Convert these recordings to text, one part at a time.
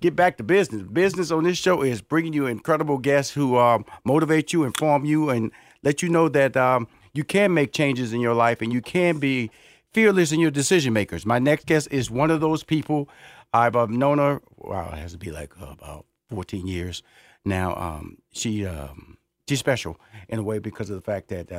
get back to business. Business on this show is bringing you incredible guests who um, motivate you, inform you, and let you know that um, you can make changes in your life and you can be fearless in your decision makers. My next guest is one of those people. I've uh, known her. Wow, it has to be like uh, about 14 years now. Um, she um, she's special in a way because of the fact that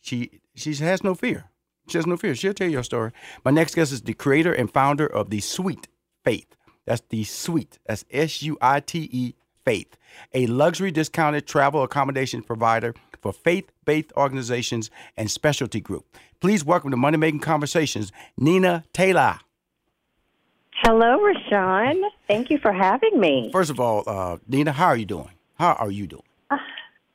she she has no fear. She has no fear. She'll tell you a story. My next guest is the creator and founder of the Suite Faith. That's the Suite. That's S U I T E Faith, a luxury discounted travel accommodation provider for faith based organizations and specialty group. Please welcome to Money Making Conversations, Nina Taylor. Hello, Rushion. Thank you for having me. First of all, uh, Nina, how are you doing? How are you doing? Uh,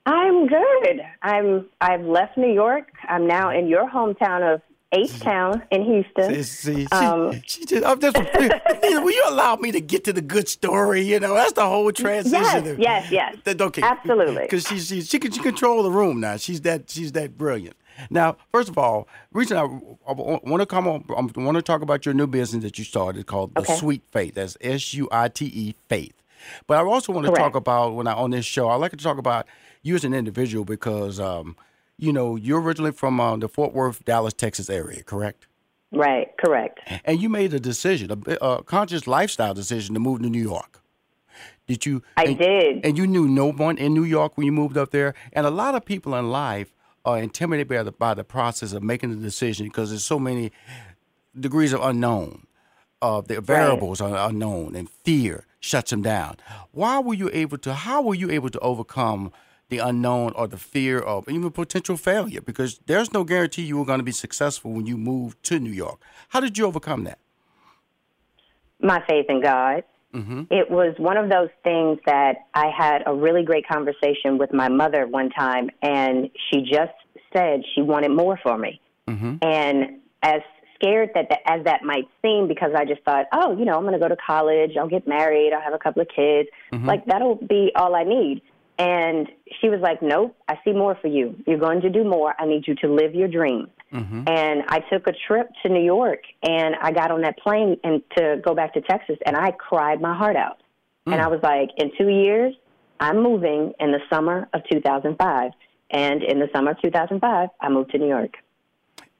I'm good. I'm. I've left New York. I'm now in your hometown of H Town in Houston. See, see um, she, she just, I'm just, will you allow me to get to the good story? You know, that's the whole transition. Yes, yes, yes. Okay, absolutely. Because she, she, she can she control the room now. She's that she's that brilliant. Now, first of all, reason I, I want to come on, I want to talk about your new business that you started called the Suite Faith. That's S U I T E Faith. But I also want to Correct. talk about when I on this show. I like to talk about you as an individual because um, you know you're originally from uh, the Fort Worth, Dallas, Texas area, correct? Right, correct. And you made a decision, a, a conscious lifestyle decision to move to New York. Did you? I and, did. And you knew no one in New York when you moved up there. And a lot of people in life are intimidated by the, by the process of making the decision because there's so many degrees of unknown. Uh, the variables are unknown, and fear shuts them down. Why were you able to? How were you able to overcome the unknown or the fear of even potential failure? Because there's no guarantee you were going to be successful when you moved to New York. How did you overcome that? My faith in God. Mm-hmm. It was one of those things that I had a really great conversation with my mother one time, and she just said she wanted more for me. Mm-hmm. And as scared that, that as that might seem, because I just thought, oh, you know, I'm going to go to college, I'll get married, I'll have a couple of kids, like that'll be all I need. And she was like, nope, I see more for you. You're going to do more. I need you to live your dream. Mm-hmm. And I took a trip to New York and I got on that plane and to go back to Texas and I cried my heart out. And I was like, in two years, I'm moving in the summer of 2005. And in the summer of 2005, I moved to New York.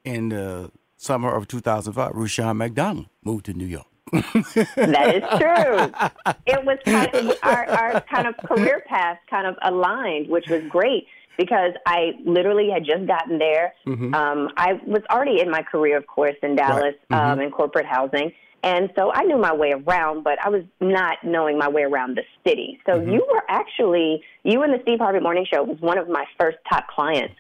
in the summer of 2005, Rushion McDonald moved to New York. That is true. it was kind of our, our kind of career path kind of aligned, which was great because I literally had just gotten there. Um, I was already in my career, of course, in Dallas um, in corporate housing. And so I knew my way around, but I was not knowing my way around the city. So you were actually, you and the Steve Harvey Morning Show was one of my first top clients.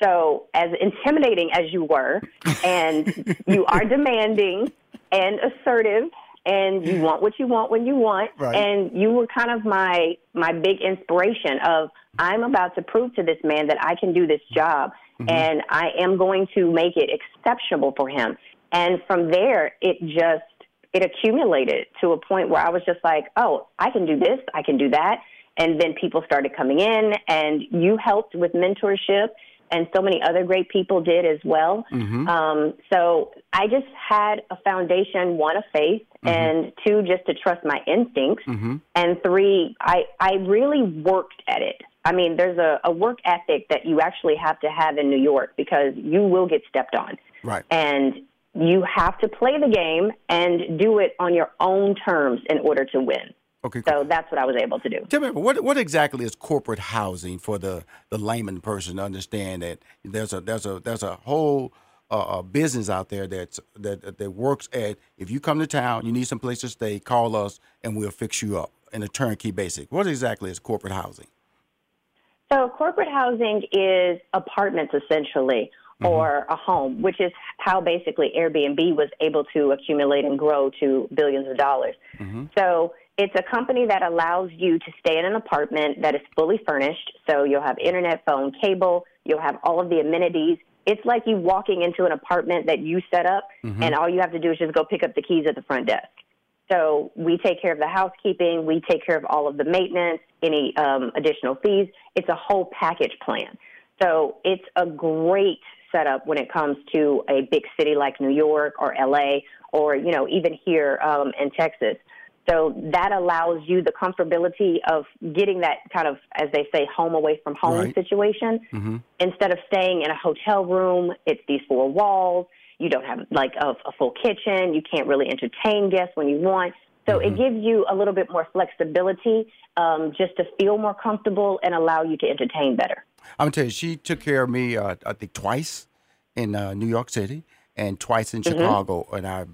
So, as intimidating as you were, and you are demanding and assertive, and you want what you want when you want, Right. and you were kind of my my big inspiration of I'm about to prove to this man that I can do this job, mm-hmm. and I am going to make it exceptional for him. And from there, it just it accumulated to a point where I was just like, oh, I can do this, I can do that. And then people started coming in, and you helped with mentorship, and so many other great people did as well. Mm-hmm. Um, so I just had a foundation one, of faith, mm-hmm. and two, just to trust my instincts. Mm-hmm. And three, I, I really worked at it. I mean, there's a, a work ethic that you actually have to have in New York because you will get stepped on. Right. And you have to play the game and do it on your own terms in order to win. Okay. So that's what I was able to do. Tell me, what what exactly is corporate housing for the, the layman person to understand that there's a there's a there's a whole uh, uh business out there that's that that works at if you come to town, you need some place to stay, call us and we'll fix you up in a turnkey basic. What exactly is corporate housing? So corporate housing is apartments essentially mm-hmm. or a home, which is how basically Airbnb was able to accumulate and grow to billions of dollars. Mm-hmm. So it's a company that allows you to stay in an apartment that is fully furnished. So you'll have internet, phone, cable, you'll have all of the amenities. It's like you walking into an apartment that you set up, and all you have to do is just go pick up the keys at the front desk. So we take care of the housekeeping, we take care of all of the maintenance, any um, additional fees. It's a whole package plan. So it's a great setup when it comes to a big city like New York or LA or you know even here um, in Texas. So that allows you the comfortability of getting that kind of, as they say, home away from home Right. situation. Instead of staying in a hotel room, it's these four walls. You don't have like a, a full kitchen. You can't really entertain guests when you want. So it gives you a little bit more flexibility um, just to feel more comfortable and allow you to entertain better. I'm gonna tell you, she took care of me. Uh, I think twice in uh, New York City and twice in Chicago, and I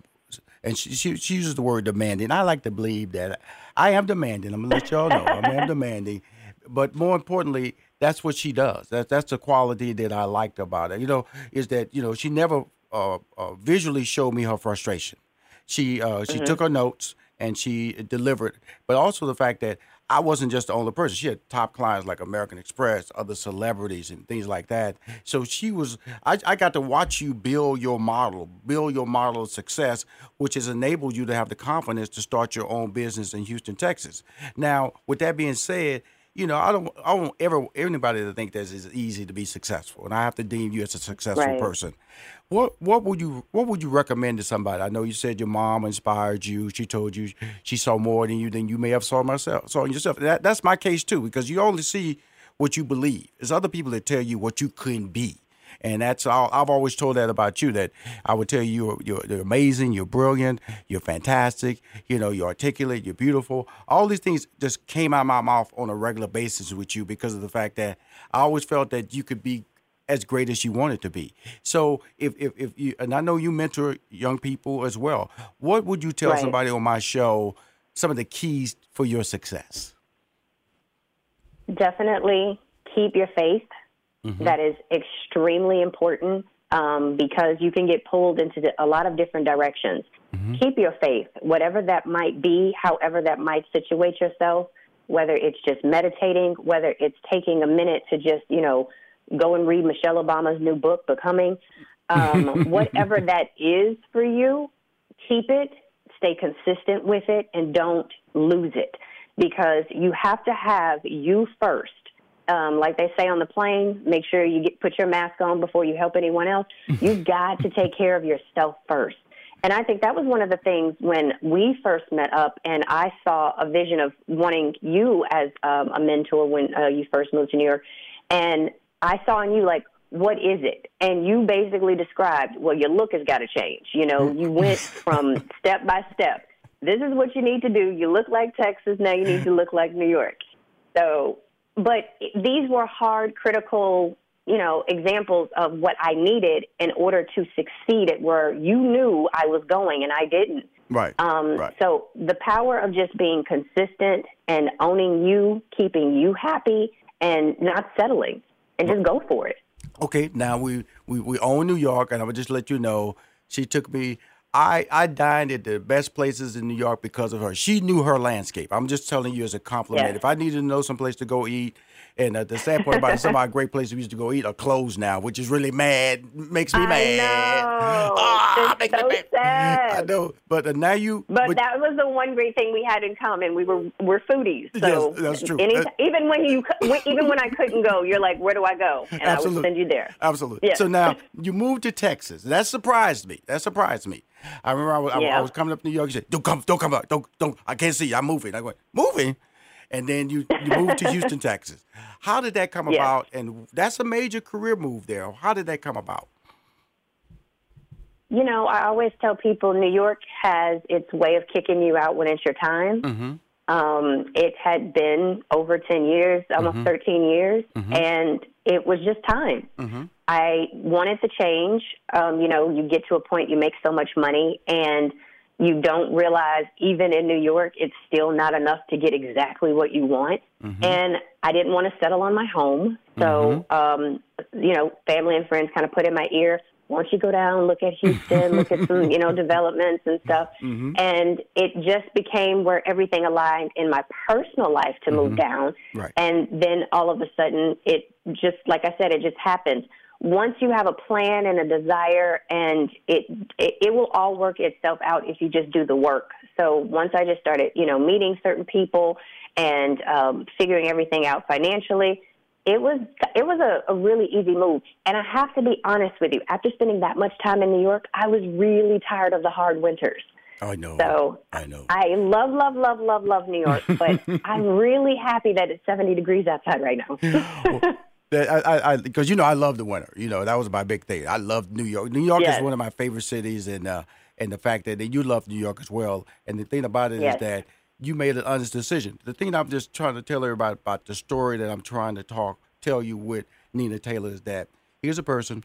and she, she she uses the word demanding. I like to believe that I am demanding. I'm gonna let y'all know I am demanding, but more importantly, that's what she does. That's that's the quality that I liked about her. You know, is that you know she never uh, uh, visually showed me her frustration. She uh, she took her notes and she delivered, but also the fact that I wasn't just the only person. She had top clients like American Express, other celebrities, and things like that. So she was. I, I got to watch you build your model, build your model of success, which has enabled you to have the confidence to start your own business in Houston, Texas. Now, with that being said, you know, I don't, I don't ever anybody to think that it's easy to be successful, and I have to deem you as a successful Right. person. What, what would you, what would you recommend to somebody? I know you said your mom inspired you. She told you she saw more than you than you may have saw myself, saw in yourself. That, that's my case too, because you only see what you believe. There's other people that tell you what you couldn't be. And that's all. I've always told that about you. That I would tell you you're, you're, amazing, you're brilliant, you're fantastic. You know, you're articulate, you're beautiful. All these things just came out of my mouth on a regular basis with you because of the fact that I always felt that you could be as great as you wanted to be. So if if, if you and I know you mentor young people as well. What would you tell Right. somebody on my show? Some of the keys for your success. Definitely keep your faith. That is extremely important um, because you can get pulled into a lot of different directions. Keep your faith, whatever that might be, however that might situate yourself, whether it's just meditating, whether it's taking a minute to just, you know, go and read Michelle Obama's new book, Becoming. Um, whatever that is for you, keep it, stay consistent with it, and don't lose it because you have to have you first. Um, like they say on the plane, make sure you get put your mask on before you help anyone else. You've got to take care of yourself first. And I think that was one of the things when we first met up, and I saw a vision of wanting you as um, a mentor when uh, you first moved to New York. And I saw in you, like, what is it? And you basically described, well, your look has got to change. You know, you went from step by step. This is what you need to do. You look like Texas, now you need to look like New York. So, but these were hard, critical, you know, examples of what I needed in order to succeed at where you knew I was going and I didn't. Right. Um, right. So the power of just being consistent and owning you, keeping you happy, and not settling, and just go for it. Okay, now we, we, we own New York, and I would just let you know she took me. I, I dined at the best places in New York because of her. She knew her landscape. I'm just telling you as a compliment. Yes. If I needed to know some place to go eat, and uh, the sad part about it, some of our great places we used to go eat are closed now, which is really mad. Makes me I mad. know. It's makes me so mad. sad. I know, but uh, now you. But, that was the one great thing we had in common. We were we're foodies. So Yes, that's true. any- That- even when you even when I couldn't go, you're like, where do I go? And I would send you there. Absolutely. Yeah. So now you moved to Texas. That surprised me. That surprised me. I remember I was, I- I, was coming up to New York. You said, "Don't come, don't come up, don't, don't. I can't see you. I'm moving." I went, "Moving," and then you, you moved to Houston, Texas. How did that come Yes. about? And that's a major career move there. How did that come about? You know, I always tell people New York has its way of kicking you out when it's your time. Mm-hmm. Um, it had been over 10 years, almost 13 years, and it was just time. I wanted to change. Um, you know, you get to a point, you make so much money, and you don't realize, even in New York, it's still not enough to get exactly what you want. And I didn't want to settle on my home. So, um, you know, family and friends kind of put in my ear, why don't you go down, look at Houston, look at some, you know, developments and stuff. And it just became where everything aligned in my personal life to move down. Right. And then all of a sudden, it just, like I said, it just happened. Once you have a plan and a desire, and it, it it will all work itself out if you just do the work. So once I just started, you know, meeting certain people and um, figuring everything out financially, it was it was a, a really easy move. And I have to be honest with you, after spending that much time in New York, I was really tired of the hard winters. I know. So I know. I love, love, love, love, love New York, but I'm really happy that it's 70 degrees outside right now. That I, I, because you know I love the winter. You know that was my big thing. I love New York. New York Yes. is one of my favorite cities, and uh, and the fact that, you love New York as well. And the thing about it is Yes. that you made an honest decision. The thing I'm just trying to tell everybody about the story that I'm trying to talk, tell you with Nina Taylor is that here's a person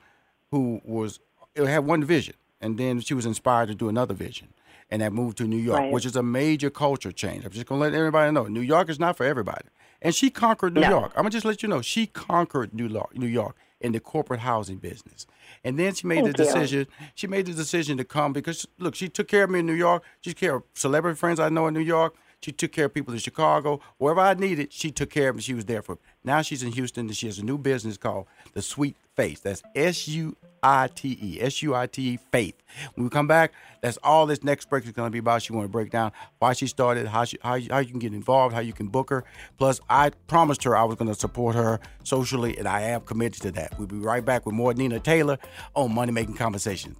who was had one vision, and then she was inspired to do another vision, and that moved to New York, Right. which is a major culture change. I'm just gonna let everybody know New York is not for everybody, and she conquered New No. York. I'm gonna just let you know she conquered New York, New York in the corporate housing business, and then she made Thank the you. decision. She made the decision to come because look, she took care of me in New York. She took care of celebrity friends I know in New York. She took care of people in Chicago. Wherever I needed, she took care of me. She was there for me. Now she's in Houston and she has a new business called The Suite Faith. That's S U I T E. S U I T E Faith. When we come back, that's all this next break is going to be about. She want to break down why she started, how, she, how, how you can get involved, how you can book her. Plus, I promised her I was going to support her socially, and I am committed to that. We'll be right back with more Nina Taylor on Money Making Conversation.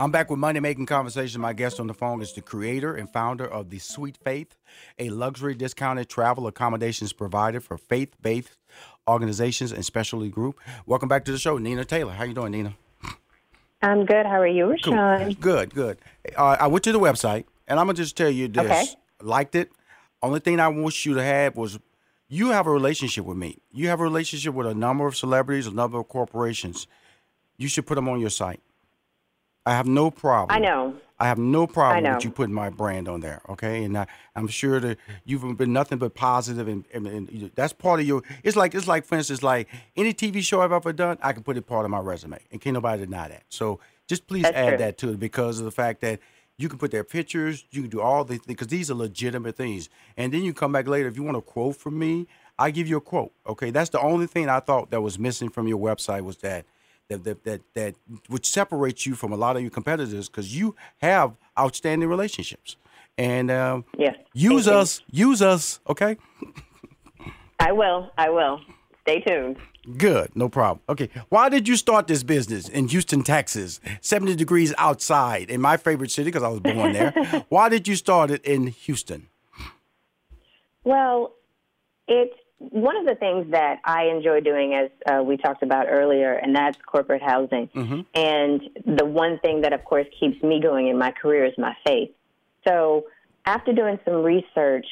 I'm back with Money Making Conversation. My guest on the phone is the creator and founder of the Suite Faith, a luxury discounted travel accommodations provider for faith-based organizations and specialty group. Welcome back to the show, Nina Taylor. How you doing, Nina? I'm good. How are you, Rushion? Good, good. Uh, I went to the website, and I'm gonna just tell you this: Okay. liked it. Only thing I wish you to have was you have a relationship with me. You have a relationship with a number of celebrities, a number of corporations. You should put them on your site. I have no problem. I know. I have no problem with you putting my brand on there, okay? And I, I'm sure that you've been nothing but positive, and, and, and that's part of your. It's like it's like, for instance, like any TV show I've ever done, I can put it part of my resume, and can't nobody deny that. So just please That's add true. that to it because of the fact that you can put their pictures, you can do all the things because these are legitimate things, and then you come back later if you want a quote from me, I give you a quote, okay? That's the only thing I thought that was missing from your website was that that that that, that which separates you from a lot of your competitors because you have outstanding relationships and um, Yes. use Thank you. us use us okay I will. I will. Stay tuned. good no problem okay why did you start this business in houston texas 70 degrees outside in my favorite city because i was born there why did you start it in houston Well, it's one of the things that I enjoy doing, as uh, we talked about earlier, and that's corporate housing. Mm-hmm. And the one thing that, of course, keeps me going in my career is my faith. So, after doing some research,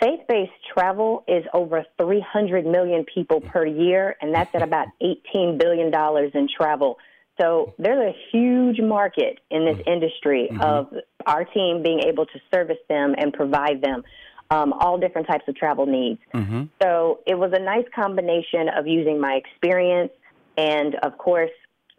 faith based travel is over 300 million people per year, and that's at about $18 billion in travel. So, there's a huge market in this mm-hmm. industry mm-hmm. of our team being able to service them and provide them um, all different types of travel needs. So it was a nice combination of using my experience, and of course,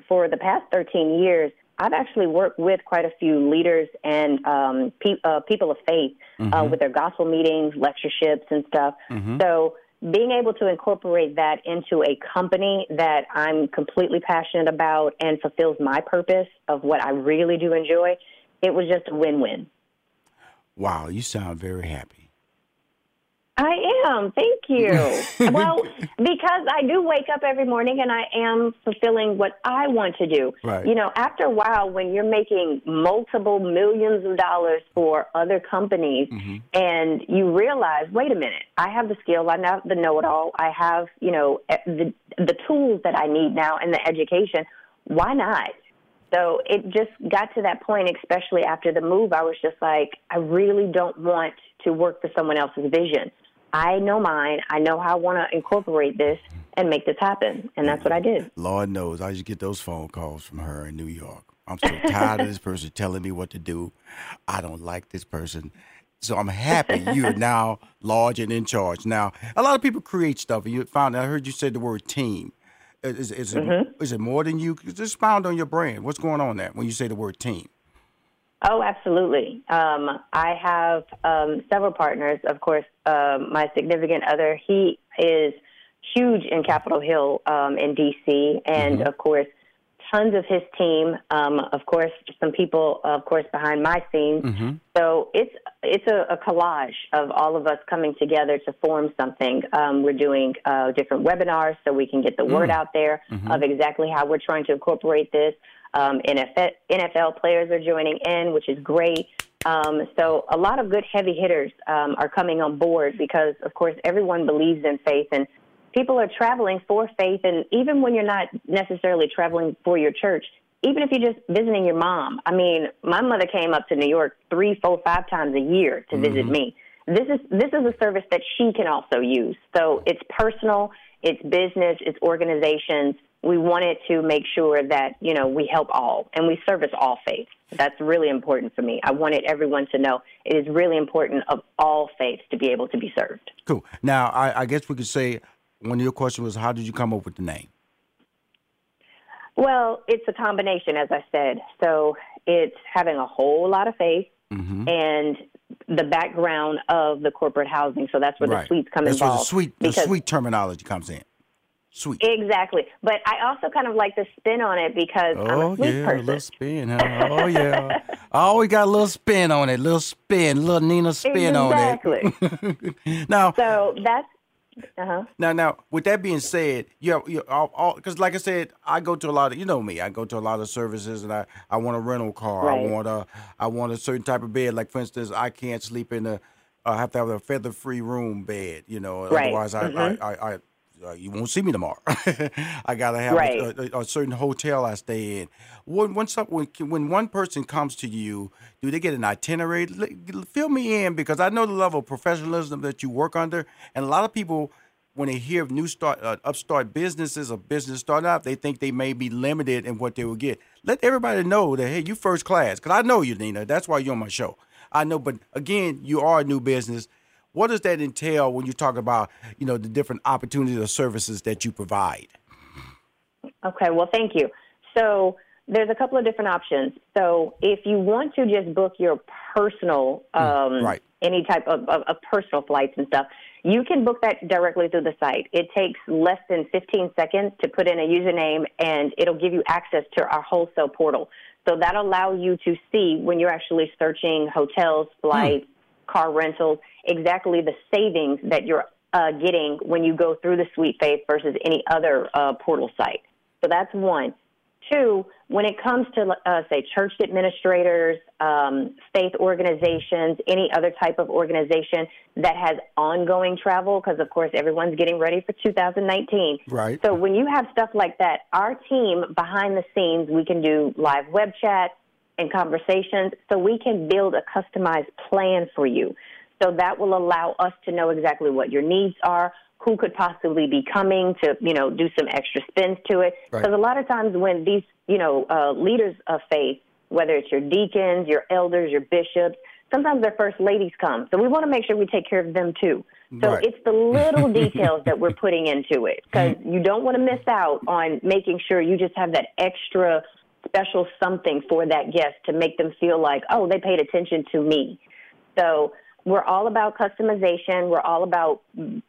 for the past 13 years, I've actually worked with quite a few leaders and um, pe- uh, people of faith uh, with their gospel meetings, lectureships, and stuff. So being able to incorporate that into a company that I'm completely passionate about and fulfills my purpose of what I really do enjoy, it was just a win-win. wow you sound very happy I am. Thank you. well, because I do wake up every morning and I am fulfilling what I want to do. Right. You know, after a while, when you're making multiple millions of dollars for other companies Mm-hmm. and you realize, wait a minute, I have the skill, I have the know it all, I have, you know, the, the tools that I need now and the education. Why not? So it just got to that point, especially after the move. I was just like, I really don't want to work for someone else's vision. I know mine. I know how I want to incorporate this and make this happen. And that's what I did. Lord knows, I used to get those phone calls from her in New York. I'm so tired of this person telling me what to do. I don't like this person. So I'm happy you're now large and in charge. Now, a lot of people create stuff. You found, I heard you say the word team. Is, is, it, mm-hmm. is it more than you? Just expound on your brand. What's going on there when you say the word team? Oh, absolutely. Um, I have um, several partners. Of course, um, my significant other, he is huge in Capitol Hill um, in D.C., and of course, tons of his team. Um, of course, some people, of course, behind my scenes. So it's it's a, a collage of all of us coming together to form something. Um, we're doing uh, different webinars so we can get the word out there of exactly how we're trying to incorporate this. Um, NFL, NFL players are joining in, which is great. Um, so a lot of good heavy hitters um, are coming on board because, of course, everyone believes in faith and people are traveling for faith. And even when you're not necessarily traveling for your church, even if you're just visiting your mom. I mean, my mother came up to New York three, four, five times a year to visit me. This is this is a service that she can also use. So it's personal, it's business, it's organizations. We wanted to make sure that you know we help all and we service all faiths. That's really important for me. I wanted everyone to know it is really important of all faiths to be able to be served. Cool. Now, I, I guess we could say one of your questions was, how did you come up with the name? Well, it's a combination, as I said. So it's having a whole lot of faith Mm-hmm. and the background of the corporate housing. So that's where the suites come That's where the sweet, the sweet terminology comes in. Sweet. Exactly. But I also kind of like the spin on it because I'm Oh a sweet yeah, a person. little spin. Huh? Oh yeah. I always got a little spin on it. Little spin, little Nina spin exactly. on it. Exactly. Now, so that's uh-huh. now, now. With that being said, you have, you all because like I said, I go to a lot of you know me. I go to a lot of services, and I I want a rental car. I want a I want a certain type of bed. Like for instance, I can't sleep in a. I have to have a feather free room bed. You know, Right. otherwise I, Mhm. I I. I uh, you won't see me tomorrow. I gotta have Right. a, a, a certain hotel I stay in. When when, some, when when one person comes to you, do they get an itinerary? Fill me in because I know the level of professionalism that you work under, and a lot of people, when they hear of new start uh, upstart businesses or business starting up, they think they may be limited in what they will get. Let everybody know that hey, you first class because I know you, Nina. That's why you're on my show. I know, but again, you are a new business. What does that entail when you talk about, you know, the different opportunities or services that you provide? Okay, well, thank you. So there's a couple of different options. So if you want to just book your personal, um, right. any type of, of, of personal flights and stuff, you can book that directly through the site. It takes less than 15 seconds to put in a username, and it'll give you access to our wholesale portal. So that'll allow you to see when you're actually searching hotels, flights, car rentals, exactly the savings that you're uh, getting when you go through the Suite Faith versus any other uh, portal site. So that's one. Two, when it comes to, uh, say, church administrators, um, faith organizations, any other type of organization that has ongoing travel, because of course everyone's getting ready for 2019. Right. So when you have stuff like that, our team behind the scenes, we can do live web chat and conversations, so we can build a customized plan for you. So that will allow us to know exactly what your needs are, who could possibly be coming to, you know, do some extra spins to it. Right. Because a lot of times when these, you know, uh, leaders of faith, whether it's your deacons, your elders, your bishops, sometimes their first ladies come. So we want to make sure we take care of them too. So Right. it's the little details that we're putting into it because you don't want to miss out on making sure you just have that extra special something for that guest to make them feel like, oh, they paid attention to me. So we're all about customization. We're all about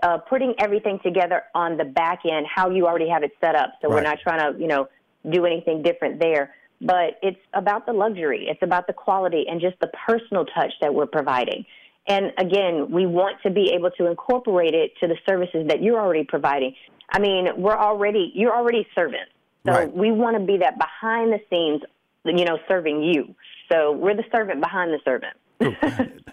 uh, putting everything together on the back end, how you already have it set up. So we're not trying to, you know, do anything different there. But it's about the luxury. It's about the quality and just the personal touch that we're providing. And again, we want to be able to incorporate it to the services that you're already providing. I mean, we're already, you're already servants. So Right. we want to be that behind the scenes, you know, serving you. So we're the servant behind the servant.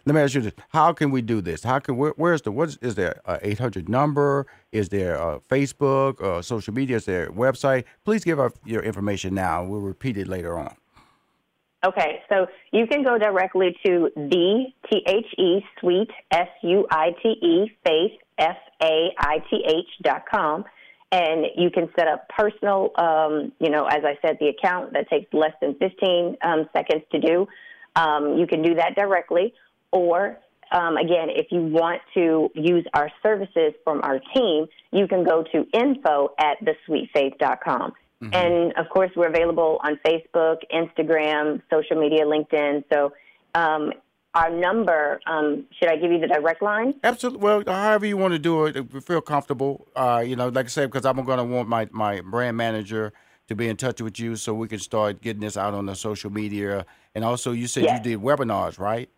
Let me ask you this: How can we do this? How can where, where's the what is, is there a eight hundred number? Is there a Facebook, uh, social media? Is there a website? Please give us your information now. We'll repeat it later on. Okay, so you can go directly to the T H E Suite S U I T E Faith F A I T H dot com, and you can set up personal. Um, you know, as I said, the account that takes less than fifteen um, seconds to do. Um, you can do that directly, or um, again, if you want to use our services from our team, you can go to info at thesuitefaith.com. And of course, we're available on Facebook, Instagram, social media, LinkedIn. So um, our number, um, should I give you the direct line? Absolutely. Well, however you want to do it, if you feel comfortable. Uh, you know, like I said, because I'm going to want my my brand manager to be in touch with you so we can start getting this out on the social media. And also, you said Yes. you did webinars, right?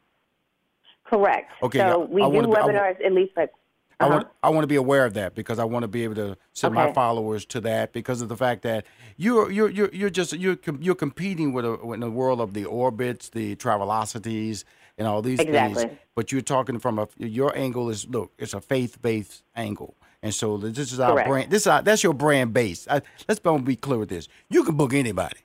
Correct. Okay, So I- we I do be- I webinars at least like. I Uh-huh. want I want to be aware of that because I want to be able to send my followers to that because of the fact that you're you're you're, you're just you're you're competing with a, in the world of the Orbitz, the travelocities, and all these things. Exactly. But you're talking from a your angle is look, it's a faith based angle, and so this is our Correct. brand. This is our, that's your brand base. I, let's be clear with this. You can book anybody.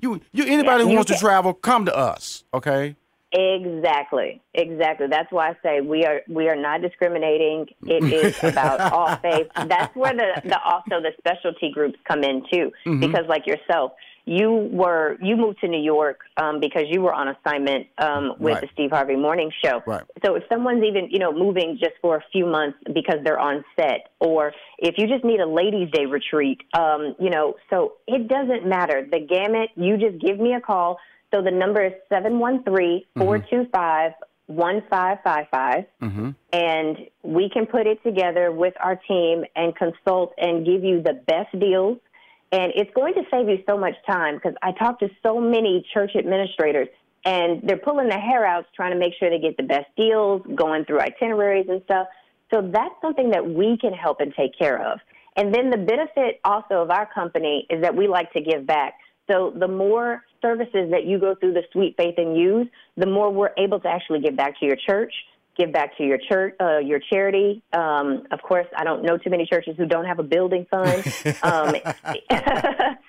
You you anybody who you wants to travel, come to us. Okay. Exactly, exactly. That's why I say we are we are not discriminating. It is about all faith. That's where the, the also the specialty groups come in too, Mm-hmm. because like yourself, you were you moved to New York um, because you were on assignment um, with Right. the Steve Harvey Morning Show. Right. So if someone's even you know moving just for a few months because they're on set, or if you just need a ladies' day retreat, um, you know, so it doesn't matter the gamut. You just give me a call. So the number is 713-425-1555 mm-hmm. and we can put it together with our team and consult and give you the best deals. And it's going to save you so much time because I talk to so many church administrators and they're pulling their hair out trying to make sure they get the best deals, going through itineraries and stuff. So that's something that we can help and take care of. And then the benefit also of our company is that we like to give back. So the more services that you go through the Suite Faith and use, the more we're able to actually give back to your church, give back to your church, uh, your charity. Um, of course, I don't know too many churches who don't have a building fund. um,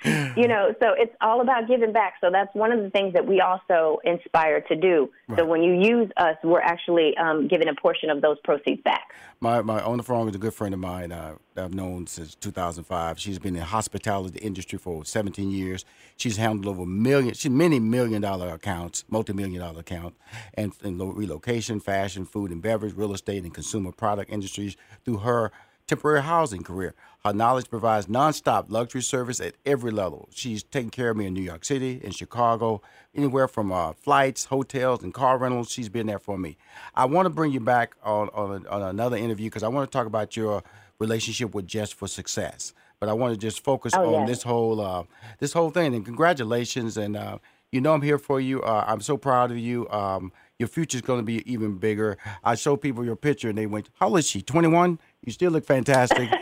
you know, so it's all about giving back. So that's one of the things that we also inspire to do. So when you use us, we're actually um, giving a portion of those proceeds back. My my the phone is a good friend of mine uh, that I've known since 2005. She's been in the hospitality industry for 17 years. She's handled over million, she's many million dollar accounts, multi million dollar accounts, and, and relocation, fashion, food and beverage, real estate, and consumer product industries through her temporary housing career. Her knowledge provides nonstop luxury service at every level. She's taken care of me in New York City, in Chicago, anywhere from uh, flights, hotels, and car rentals. She's been there for me. I want to bring you back on, on, on another interview because I want to talk about your relationship with Just for Success. But I want to just focus Oh, on yeah. this whole uh, this whole thing. And congratulations! And uh, you know I'm here for you. Uh, I'm so proud of you. Um, your future's going to be even bigger. I show people your picture and they went, "How old is she? 21? You still look fantastic."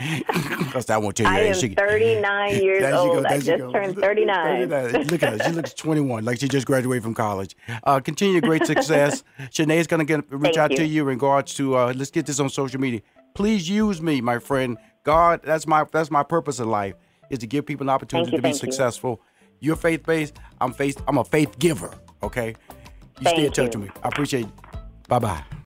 Because I won't tell you. I am. She- 39 years old. goes, I just goes. turned 39. 39. Look at her. She looks 21, like she just graduated from college. Uh, continue your great success. Shanae's going to reach Thank out to you. you in regards to, uh, let's get this on social media. Please use me, my friend. God, that's my that's my purpose in life, is to give people an opportunity you, to be thank you. successful. You're faith based. I'm faith. I'm a faith giver. Okay. You stay in touch you. with me. I appreciate. it. Bye bye.